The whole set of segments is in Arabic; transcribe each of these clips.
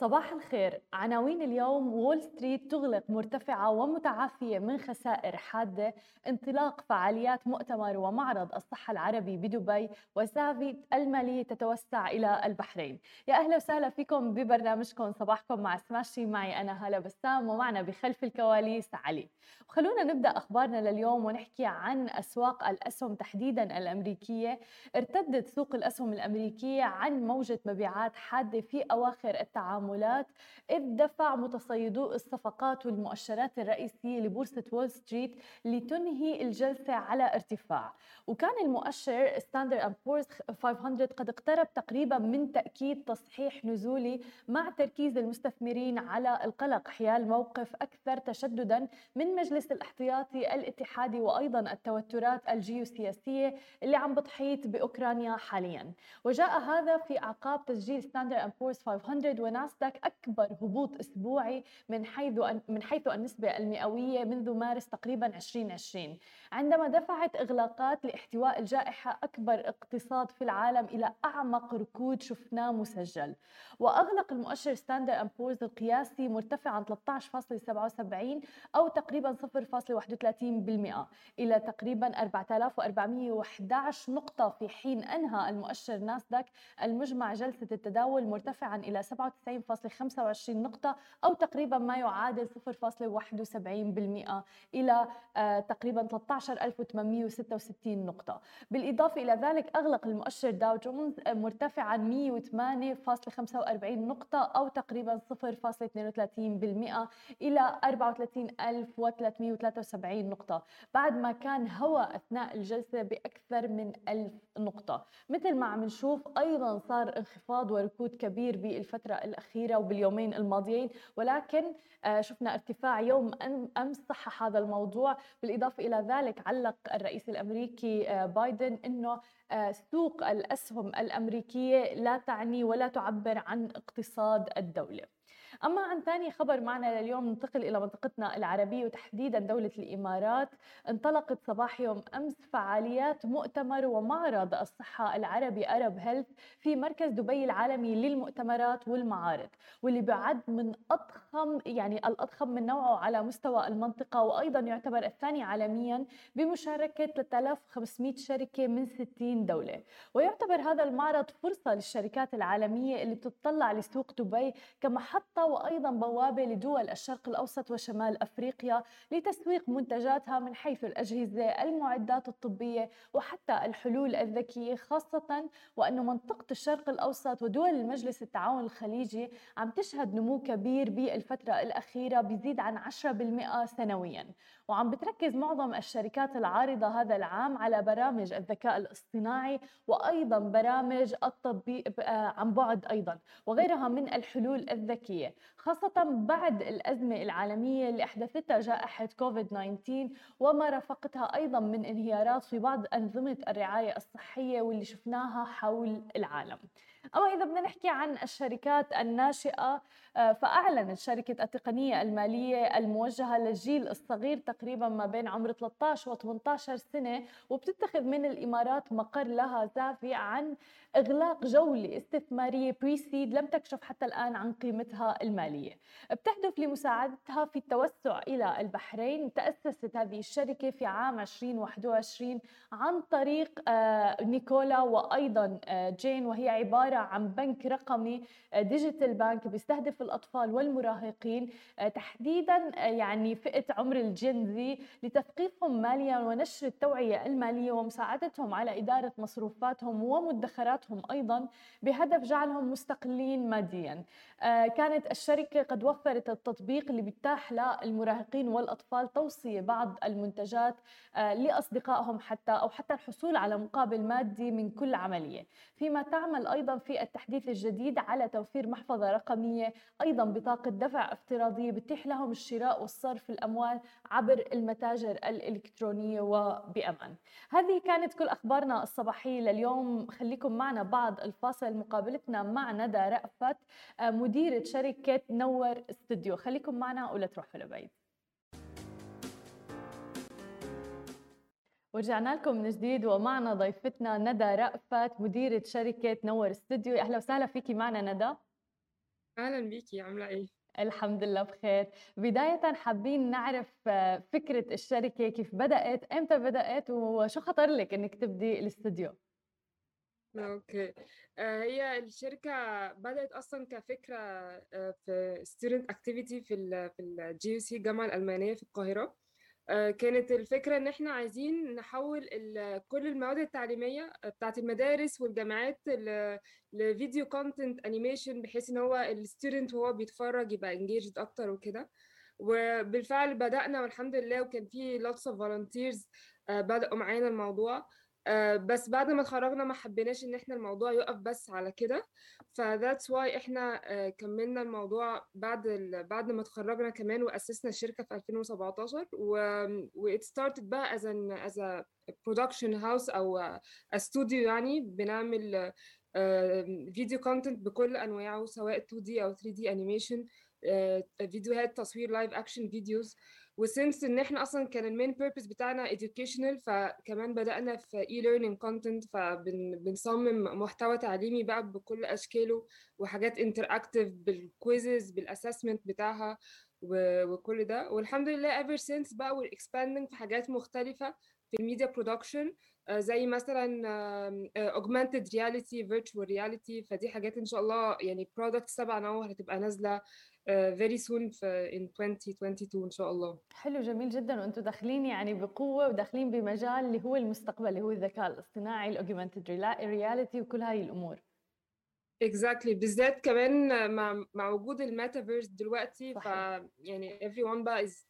صباح الخير. عناوين اليوم وول ستريت تغلق مرتفعة ومتعافية من خسائر حادة انطلاق فعاليات مؤتمر ومعرض الصحة العربي بدبي وسافي المالية تتوسع إلى البحرين. يا أهلا وسهلا فيكم ببرنامجكم. صباحكم مع سماشي معي أنا هلا بسام ومعنا بخلف الكواليس علي. وخلونا نبدأ أخبارنا لليوم ونحكي عن أسواق الأسهم تحديدا الأمريكية. ارتدت سوق الأسهم الأمريكية عن موجة مبيعات حادة في أواخر التعامل التعاملات إذ دفع متصيدو الصفقات والمؤشرات الرئيسية لبورصة وول ستريت لتنهي الجلسة على ارتفاع. وكان المؤشر ستاندرد أند بورز 500 قد اقترب تقريبا من تأكيد تصحيح نزولي مع تركيز المستثمرين على القلق حيال موقف أكثر تشددا من مجلس الاحتياطي الاتحادي وأيضا التوترات الجيوسياسية اللي عم بتحيط بأوكرانيا حاليا. وجاء هذا في أعقاب تسجيل ستاندرد أند بورز 500 وناس ناسداك أكبر هبوط أسبوعي من حيث من حيث النسبة المئوية منذ مارس تقريبا 2020 عندما دفعت إغلاقات لاحتواء الجائحة أكبر اقتصاد في العالم إلى أعمق ركود شفناه مسجل. وأغلق المؤشر ستاندرد أند بورز القياسي مرتفعا 13.77 أو تقريبا 0.31% إلى تقريبا 4411 نقطة في حين أنهى المؤشر ناسداك المجمع جلسة التداول مرتفعا إلى 97 0.25 نقطة أو تقريبا ما يعادل 0.71% إلى آه، تقريبا 13866 نقطة. بالإضافة إلى ذلك أغلق المؤشر داو جونز مرتفعا 108.45 نقطة أو تقريبا 0.32% إلى 34373 نقطة. بعد ما هو هوى أثناء الجلسة بأكثر من 1000 نقطة. مثل ما عم نشوف أيضا صار انخفاض وركود كبير بالفترة الأخيرة. الأخيرة وباليومين الماضيين ولكن آه، شفنا ارتفاع يوم أمس صحح هذا الموضوع. بالإضافة إلى ذلك علق الرئيس الأمريكي آه، بايدن أنه آه، سوق الأسهم الأمريكية لا تعني ولا تعبر عن اقتصاد الدولة. أما عن ثاني خبر معنا لليوم ننتقل إلى منطقتنا العربية وتحديدا دولة الإمارات. انطلقت صباح يوم أمس فعاليات مؤتمر ومعرض الصحة العربي أرب هيلث في مركز دبي العالمي للمؤتمرات والمعارض واللي بعد من أضخم يعني الأضخم من نوعه على مستوى المنطقة وأيضا يعتبر الثاني عالميا بمشاركة 3500 شركة من 60 دولة. ويعتبر هذا المعرض فرصة للشركات العالمية اللي بتطلع لسوق دبي كمحطة وأيضا بوابة لدول الشرق الأوسط وشمال أفريقيا لتسويق منتجاتها من حيث الأجهزة المعدات الطبية وحتى الحلول الذكية خاصة وأن منطقة الشرق الأوسط ودول المجلس التعاون الخليجي عم تشهد نمو كبير بالفترة الأخيرة بيزيد عن 10% سنويا. وعم بتركز معظم الشركات العارضة هذا العام على برامج الذكاء الاصطناعي وأيضا برامج التطبيق آه، عن بعد أيضا وغيرها من الحلول الذكية. خاصة بعد الأزمة العالمية اللي أحدثتها جائحة كوفيد 19 وما رافقتها أيضا من انهيارات في بعض أنظمة الرعاية الصحية واللي شفناها حول العالم. أما إذا بدنا نحكي عن الشركات الناشئة آه، فأعلنت شركة التقنية المالية الموجهة للجيل الصغير تقريبا ما بين عمر 13 و 18 سنة وبتتخذ من الإمارات مقر لها زافي عن إغلاق جولة استثمارية pre-seed لم تكشف حتى الآن عن قيمتها المالية. بتهدف لمساعدتها في التوسع إلى البحرين تأسست هذه الشركة في عام 2021 عن طريق آه، نيكولا وأيضا آه، جين وهي عبارة عن بنك رقمي digital bank بيستهدف الأطفال والمراهقين آه، تحديدا يعني فئة عمر ال Gen Z لتثقيفهم ماليا ونشر التوعية المالية ومساعدتهم على إدارة مصروفاتهم ومدخرات حياتهم أيضا بهدف جعلهم مستقلين ماديا. آه، كانت الشركة قد وفرت التطبيق اللي بيتاح للمراهقين والأطفال توصية بعض المنتجات آه، لأصدقائهم حتى أو حتى الحصول على مقابل مادي من كل عملية. فيما تعمل أيضا في التحديث الجديد على توفير محفظة رقمية أيضا بطاقة دفع افتراضية بتيح لهم الشراء والصرف الأموال عبر المتاجر الإلكترونية وبأمان. هذه كانت كل أخبارنا الصباحية لليوم. خليكم معنا بعد الفاصل. مقابلتنا مع ندى رأفت آه، مديرة شركة نور استوديو خليكم معنا ولا تروحوا لبعيد. ورجعنا لكم من جديد ومعنا ضيفتنا ندى رأفت مديرة شركة نور استوديو أهلا وسهلا فيكي معنا ندى أهلًا بيكِ، عاملة إيه؟ الحمد لله بخير. بدايةً حابين نعرف آه، فكرة الشركة كيف بدأت، إمتى بدأت، وشو خطر لِك إنِّك تبدي الاستوديو؟ أوكي. آآ هي الشركة بدأت أصلًا كفكرة آآ في student activity في ال في الGUC الجامعة الألمانية في القاهرة. آآ كانت الفكرة إن إحنا عايزين نحوّل كل المواد التعليمية بتاعة المدارس والجامعات ل لvideo content animation بحيث إن هو الstudent وهو بيتفرّج يبقى engaged أكتر وكده. وبالفعل بدأنا والحمد لله وكان في lots of volunteers آآ بدأوا معانا الموضوع. آآ بس بعد ما اتخرّجنا ما حبيناش إن إحنا الموضوع يُقف بس على كده، فthats why إحنا آآ كمّلنا الموضوع بعد ال بعد ما اتخرّجنا كمان وأسسنا الشركة في 2017 وآمم وit started بقى as a production house أو a studio يعني بنعمل آمم video content بكل أنواعه سواء 2D أو 3D animation آآ فيديوهات تصوير live action videos. وsince إن إحنا أصلًا كان الmain purpose بتاعنا educational فكمان بدأنا في e-learning content فبن بنصمم محتوى تعليمي بقى بكل أشكاله وحاجات interactive بالquizzes بالassessment بتاعها وكل ده، والحمد لله ever since بقى expanding في حاجات مختلفة في الmedia production آآ زي مثلًا آآ augmented reality، virtual reality فدي حاجات إن شاء الله يعني products تبعنا أهو هتبقى نازلة آآ very soon في in 2022 إن شاء الله. حلو جميل جدًا وأنتم داخلين يعني بقوة وداخلين بمجال اللي هو المستقبل اللي هو الذكاء الاصطناعي ريلا reality وكل هاي الأمور. exactly بالذات كمان مع مع وجود الmetaverse دلوقتي ف. يعني everyone بقى is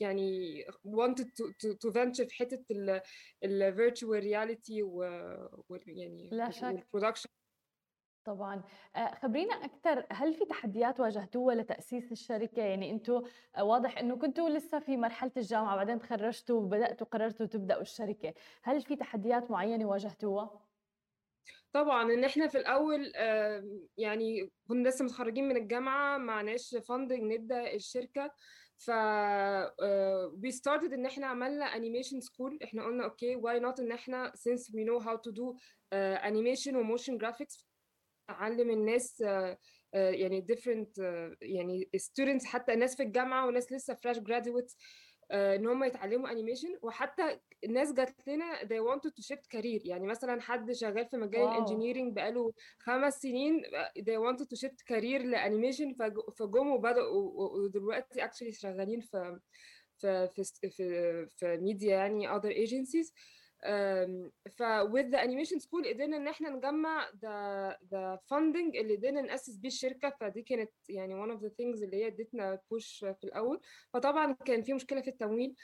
يعني wanted to to to venture في حتة ال الvirtual reality و يعني لا شك. والproduction طبعًا. آآ خبرينا أكتر، هل في تحديات واجهتوها لتأسيس الشركة؟ يعني أنتم واضح إنه كنتم لسه في مرحلة الجامعة، بعدين تخرّجتوا وبدأتوا قررتوا تبدأوا الشركة، هل في تحديات معيّنة واجهتوها؟ طبعًا إن إحنا في الأول آمم يعني كنا لسه متخرّجين من الجامعة، معناش funding نبدأ الشركة، ف آآ we started إن إحنا عملنا animation school إحنا قُلنا أوكي why not إن إحنا since we know how to do animation وmotion graphics نعلّم الناس آآ يعني different يعني students حتى ناس في الجامعة وناس لسه fresh graduates إن هم يتعلّموا animation. وحتى الناس جات لنا they wanted to shift career. يعني مثلًا حد شغّال في مجال واو! الengineering بقى له 5 سنين they wanted to shift career فج فجُم وبدأوا و ودلوقتي actually شغّالين في في في في في media يعني other agencies. ف with the animation school قدرنا إن إحنا نجمّع the the funding اللي قدرنا نأسّس بيه الشركة، فدي كانت يعني one of the things اللي هي ادّتنا push في الأول، فطبعًا كان في مشكلة في التمويل.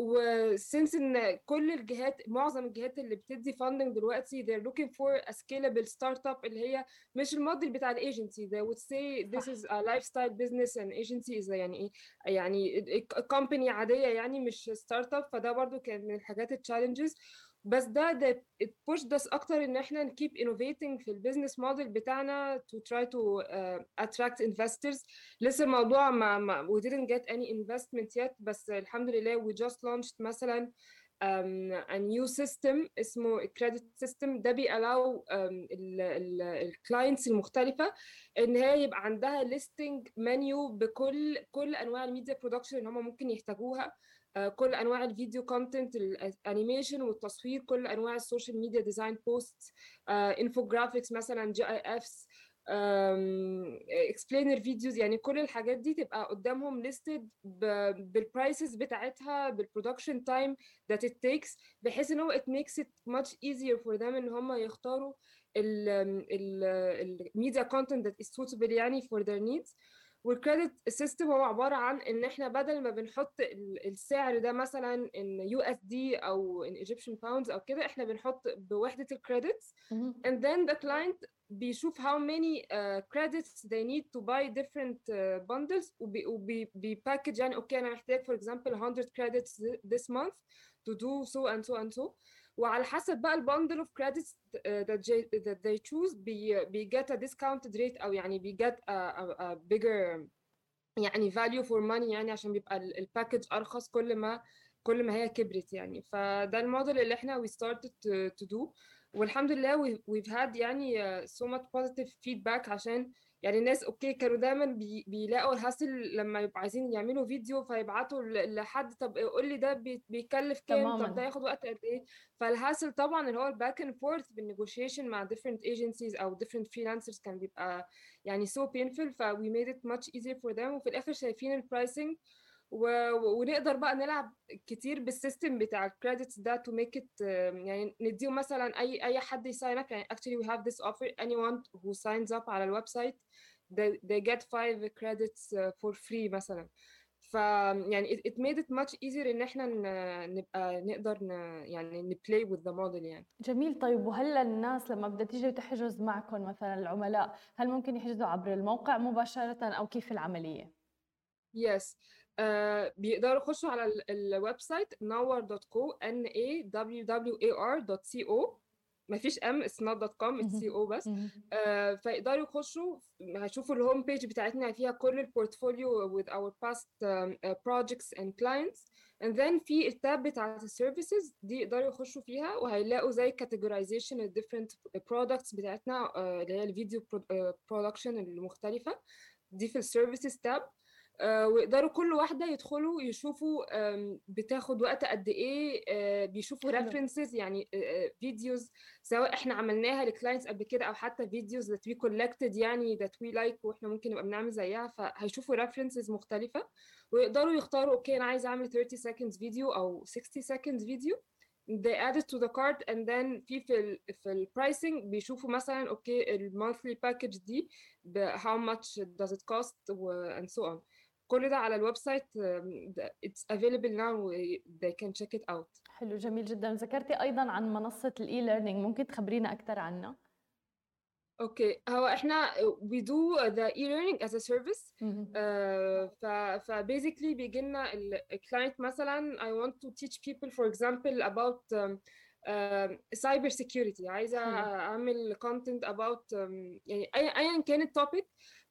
وsince إن كل الجهات معظم الجهات اللي بتدّي funding دلوقتي they're looking for a scalable startup اللي هي مش الmodel بتاع الagency they would say this is a lifestyle business and agency is يعني إيه، يعني company عادية يعني مش startup فده برضه كان من الحاجات الchallenges بس ده ده it pushed us أكتر إن إحنا نkeep innovating في الbusiness model بتاعنا to try to uh, attract investors لسه الموضوع ما ما we didn't get any investment yet بس الحمد لله we just launched مثلًا a new system اسمه credit system. ده بيallow um, ال ال الclients المختلفة إن هي يبقى عندها listing menu بكل كل أنواع ال media production اللي هم ممكن يحتاجوها. آآ كل أنواع الفيديو content ال animation والتصوير، كل أنواع ال social media posts آآ infographics مثلًا GIFs آمم explainer videos يعني كل الحاجات دي تبقى قدّامهم listed ب بال prices بتاعتها بال production time that it takes بحيث إن هو it makes it much easier for them إن هم يختاروا ال ال الmedia content that is suitable يعني for their needs. والcredit system هو عبارة عن إن إحنا بدل ما بنحط ال السعر ده مثلًا in USD أو in Egyptian pounds أو كده، إحنا بنحط بوحدة الcredits اهم. and then the client بيشوف how many uh, credits they need to buy different uh, bundles وبي وبي بيpackage يعني أوكي أنا محتاج for example 100 credits this month to do so and so and so وعلى حسب بقى of credits uh, that they choose بي بي get a discounted rate أو يعني بي get a a a bigger يعني value for money يعني عشان بيبقى ال الpackage أرخص كل ما كل ما هي كبرت يعني، فده ال model اللي إحنا we started to to do والحمد لله we've had يعني uh, so much positive feedback عشان يعني الناس okay كانوا دايما بي بيلاقوا ال hassle لما يبقوا عايزين يعملوا فيديو فيبعتوا لحد. طب قول لي ده بيكلف كام؟ طب ده ياخد وقت قد إيه؟ فال hassle طبعا اللي هو ال back and forth بال negotiation مع different agencies أو different freelancers كان بيبقى يعني so painful ف we made it much easier for them. وفي الآخر شايفين ال pricing و... ونقدر بقى نلعب كتير بال system بتاع ال credits ده to make it يعني نديهم مثلا أي أي حد ي sign up يعني actually we have this offer. Anyone who signs up على ال website they, they get five credits for free مثلا. ف يعني it, it made it much easier إن إحنا نبقى نقدر ن, يعني ن play with the model يعني. جميل. طيب وهلا الناس لما بدها تيجي تحجز معكم مثلا العملاء هل ممكن يحجزوا عبر الموقع مباشرة أو كيف العملية؟ Yes. بيقدروا يخشوا على ال website nawar.co n a w w a r.co ما فيش um it's not dot com it's C O بس. آه فيقدروا يخشوا هيشوفوا ال home page بتاعتنا فيها كل ال portfolio with our past um, uh, projects and clients. And then في ال tab بتاعت ال services دي يقدروا يخشوا فيها وهيلاقوا زي categorization ال different products بتاعتنا uh, اللي هي ال video production المختلفة. دي في ال services tab آه ويقدروا كل واحدة يدخلوا يشوفوا بتاخد وقت قد إيه آه بيشوفوا references يعني videos سواء إحنا عملناها ل clients قبل كده أو حتى videos that we collected يعني that we like وإحنا ممكن نبقى بنعمل زيها فهيشوفوا references مختلفة ويقدروا يختاروا okay أنا عايز أعمل 30 seconds فيديو أو 60 seconds فيديو they add it to the cart and then في في ال في ال pricing بيشوفوا مثلا okay ال monthly package دي how much does it cost and so on. كل ده على ال website it's available now they can check it out حلو جميل جدا ذكرتي أيضا عن منصه ال e-learning ممكن تخبرينا أكثر عنها okay هو إحنا we do the e-learning as a service uh, ف ف basically بيجي لنا ال client مثلا I want to teach people for example about um, uh, cyber security عايزه اعمل content about um, يعني ايا كان ال topic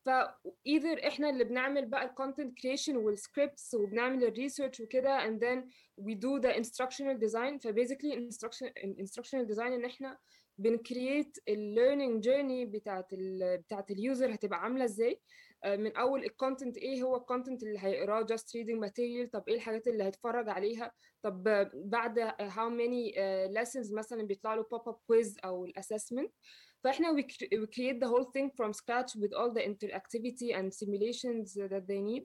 ف either إحنا اللي بنعمل بقى ال content creation وال scripts وبنعمل ال research وكده and then we do the instructional design. ف basically instruction instructional design إن إحنا بن create ال learning journey بتاعت ال بتاعت ال user هتبقى عاملة إزاي. من أول ال content إيه؟ هو ال content اللي هيقراه just reading material طب إيه الحاجات اللي هيتفرج عليها؟ طب بعد how many lessons مثلا بيطلع له pop up quiz أو ال assessment فاحنا we, we create the whole thing from scratch with all the interactivity and simulations that they need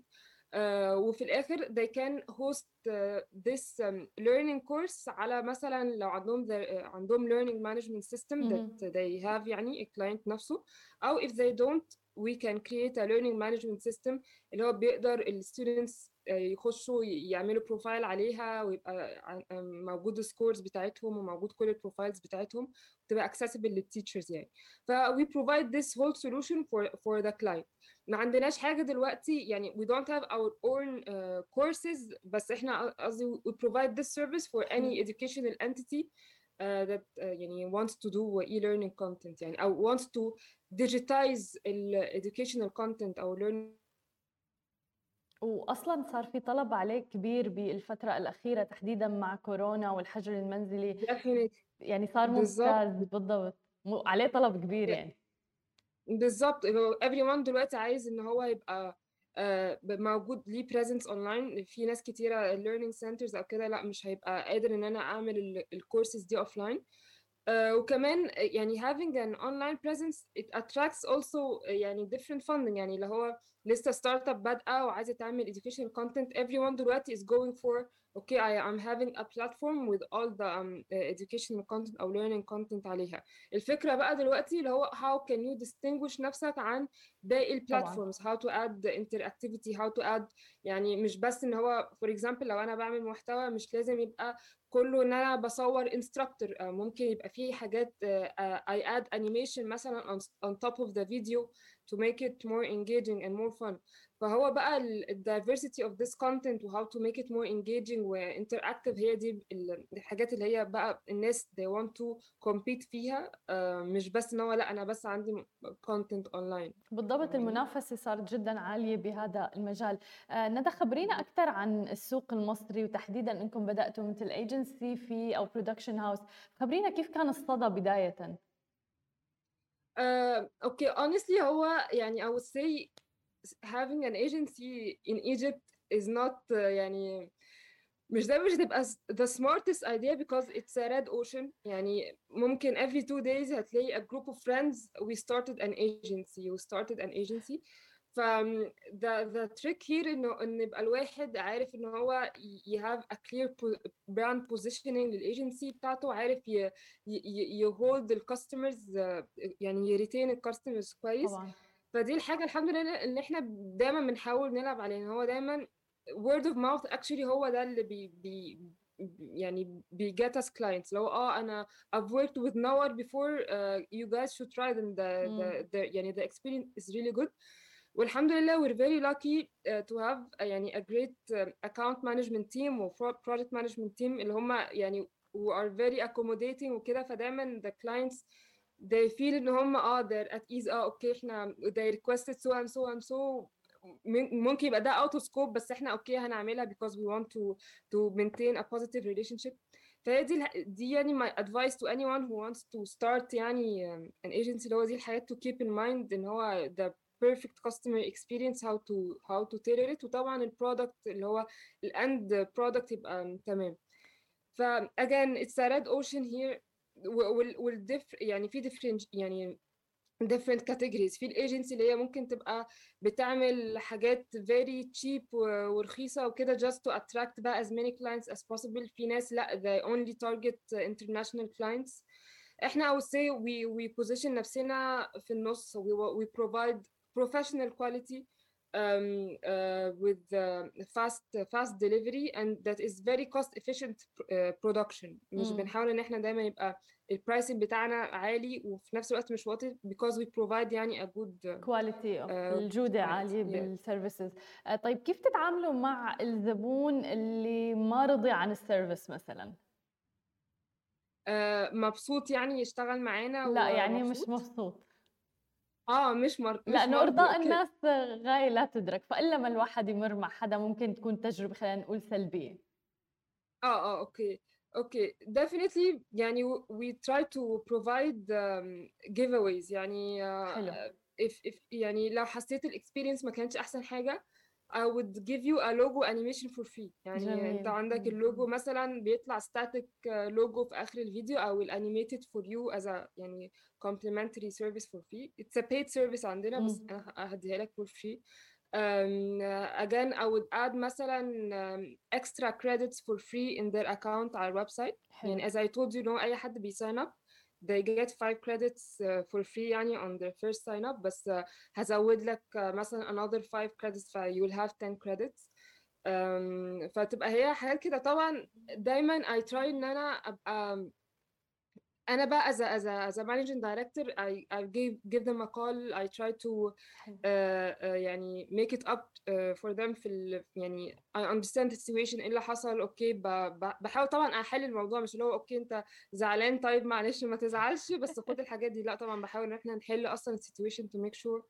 uh, وفي الآخر they can host uh, this um, learning course على مثلا لو عندهم the, uh, عندهم learning management system mm -hmm. that they have يعني الكلاينت نفسه أو if they don't we can create a learning management system اللي هو بيقدر ال students يخشوا يعملوا بروفايل عليها ويبقى موجود السكورز بتاعتهم وموجود كل البروفايلز بتاعتهم تبقى accessible للتيتشرز يعني ف we provide this whole solution for for the client ما عندناش حاجة دلوقتي يعني we don't have our own uh, courses بس إحنا قصدي we provide this service for any educational entity uh, that uh, يعني wants to do e-learning content يعني أو wants to digitize ال educational content أو learning واصلا صار في طلب عليه كبير بالفترة الأخيرة تحديدا مع كورونا والحجر المنزلي. يعني صار ممتاز بالضبط. عليه طلب كبير يعني. بالظبط everyone دلوقتي عايز ان هو يبقى موجود ليه presence online. في ناس كتيرة learning centers أو كده لأ مش هيبقى قادر إن أنا أعمل الكورسز دي offline. Uh, وكمان يعني having an online presence it attracts also يعني different funding يعني اللي هو لسه ستارت اب بادئه وعايزه تعمل educational content everyone دلوقتي is going for okay I am having a platform with all the um, educational content أو learning content عليها الفكرة بقى دلوقتي اللي هو how can you distinguish نفسك عن باقي ال platforms how to add interactivity how to add يعني مش بس ان هو for example لو أنا بعمل محتوى مش لازم يبقى كله ان أنا بصور instructor ممكن يبقى فيه حاجات I add animation مثلا on, on top of the video to make it more engaging and more fun فهو بقى ال diversity of this content و how to make it more engaging و interactive هي دي ال الحاجات اللي هي بقى الناس they want to compete فيها آآ مش بس إن هو لأ أنا بس عندي content online بالضبط؟ المنافسة صارت جدًا عالية بهذا المجال. آآ ندى خبرينا أكتر عن السوق المصري وتحديدًا إنكم بدأتوا مثل agency في أو production house، خبرينا كيف كان الصدى بدايةً؟ آآ okay honestly هو يعني I would say having an agency in Egypt is not يعني مش ده مش هتبقى s the smartest idea because it's a red ocean يعني ممكن every 2 days هتلاقي a group of friends we started an agency we started an agency فآمم the the trick here إنه إن يبقى الواحد عارف إن هو ي have a clear po brand positioning للagency بتاعته، عارف ي ي ي يhold الcustomers يعني يretain الcustomers كويس، طبعًا. فدي الحاجة الحمد لله اللي إحنا دايمًا بنحاول نلعب عليها، هو دايمًا word of mouth actually هو ده اللي بي بي يعني us clients اللي هو آه أنا I've worked with Nawar before uh, you guys should try them the the the يعني the experience is really good والحمد لله we're very lucky uh, to have يعني a great account management team و pro project management team اللي هم يعني who are very accommodating وكده فدايمًا the clients they feel إن هم آه they're at ease آه أوكي إحنا they requested so and so and so ممكن يبقى ده out of scope بس إحنا أوكي هنعملها because we want to to maintain a positive relationship فهي دي دي يعني my advice to anyone who wants to start يعني an agency اللي هو دي الحاجات to keep in mind إن هو the perfect customer experience how to how to tailor it وطبعًا الproduct اللي هو الend product يبقى تمام. ف again it's a red ocean here و وال والdiff يعني في different يعني different categories في الagency اللي هي ممكن تبقى بتعمل حاجات very cheap و ورخيصة وكده just to attract بقى as many clients as possible في ناس لأ they only target international clients. إحنا I would say we we position نفسنا في النُص we we provide professional quality um, uh, with uh, fast fast delivery and that is very cost efficient uh, production مش. بنحاول إن إحنا دايمًا يبقى الpricing بتاعنا عالي وفي نفس الوقت مش واطي because we provide يعني a good quality uh, الجودة quality عالية yes. بالservices. آآ طيب كيف تتعاملوا مع الزبون اللي ما رضي عن الservice مثلًا؟ آآ مبسوط يعني يشتغل معانا لأ يعني مش؟ مبسوط. آه مش مر مش لأنه مرضي إرضاء okay. الناس غاية لا تُدرك، فإلا ما الواحد يمُر مع حدا ممكن تكون تجربة خلينا نقول سلبية. آه، آه، okay, okay definitely يعني we try to provide um giveaways يعني حلو. if if يعني لو حسيت ال experience ما كانتش أحسن حاجة I would give you a logo animation for free يعني أنت جميل. عندك إمم. الlogo مثلًا بيطلع static logo في آخر الفيديو I will animate it for you as a يعني complimentary service for free. It's a paid service عندنا بس إمم. أنا ه هادّيها لك for free. آمم again I would add مثلًا extra credits for free in their account على الwebsite حلو. يعني as I told you إن هو أي حد بيsign up They get 5 credits for free يعني on their first sign up بس هازوّد لك مثلًا another 5 credits ف you will have 10 credits فتبقى هي حاجات كده طبعًا دايمًا I try إن أنا أبقى أنا بقى as a as a as a managing director I I give give them a call I try to. uh uh يعني make it up uh for them في ال يعني I understand the situation إيه اللي حصل okay ب ب باحاول طبعًا أحل الموضوع مش اللي هو okay أنت زعلان طيب معلش ما تزعلش بس خُد الحاجات دي، لأ طبعًا باحاول إن إحنا نحل أصلًا ال situation to make sure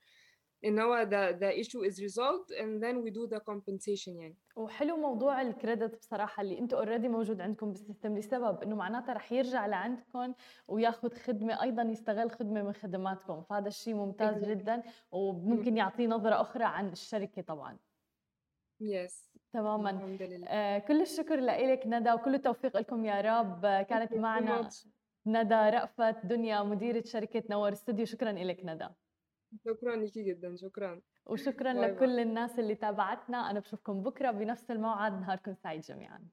إن هو the the issue is resolved and then we do the compensation يعني. وحلو موضوع ال credit بصراحة اللي أنتم already موجود عندكم بالسيستم لسبب إنه معناتها رح يرجع لعندكم وياخد خدمة أيضًا يستغل خدمة من خدماتكم، فهذا الشيء ممتاز. جدًا. وممكن يعطيه نظرة أخرى عن الشركة طبعًا. Yes. تمامًا. الحمد لله. آآ كل الشكر لإلِك ندى وكل التوفيق لكم يا رب. كانت you so معنا. ندى رأفت دنيا مديرة شركة نوّر استوديو، شكرًا إلِك ندى. شكرًا ليكِ جدًا، شكرًا. وشكرًا. لكل الناس اللي تابعتنا، أنا باشوفكم بكرة بنفس الموعد، نهاركم سعيد جميعًا.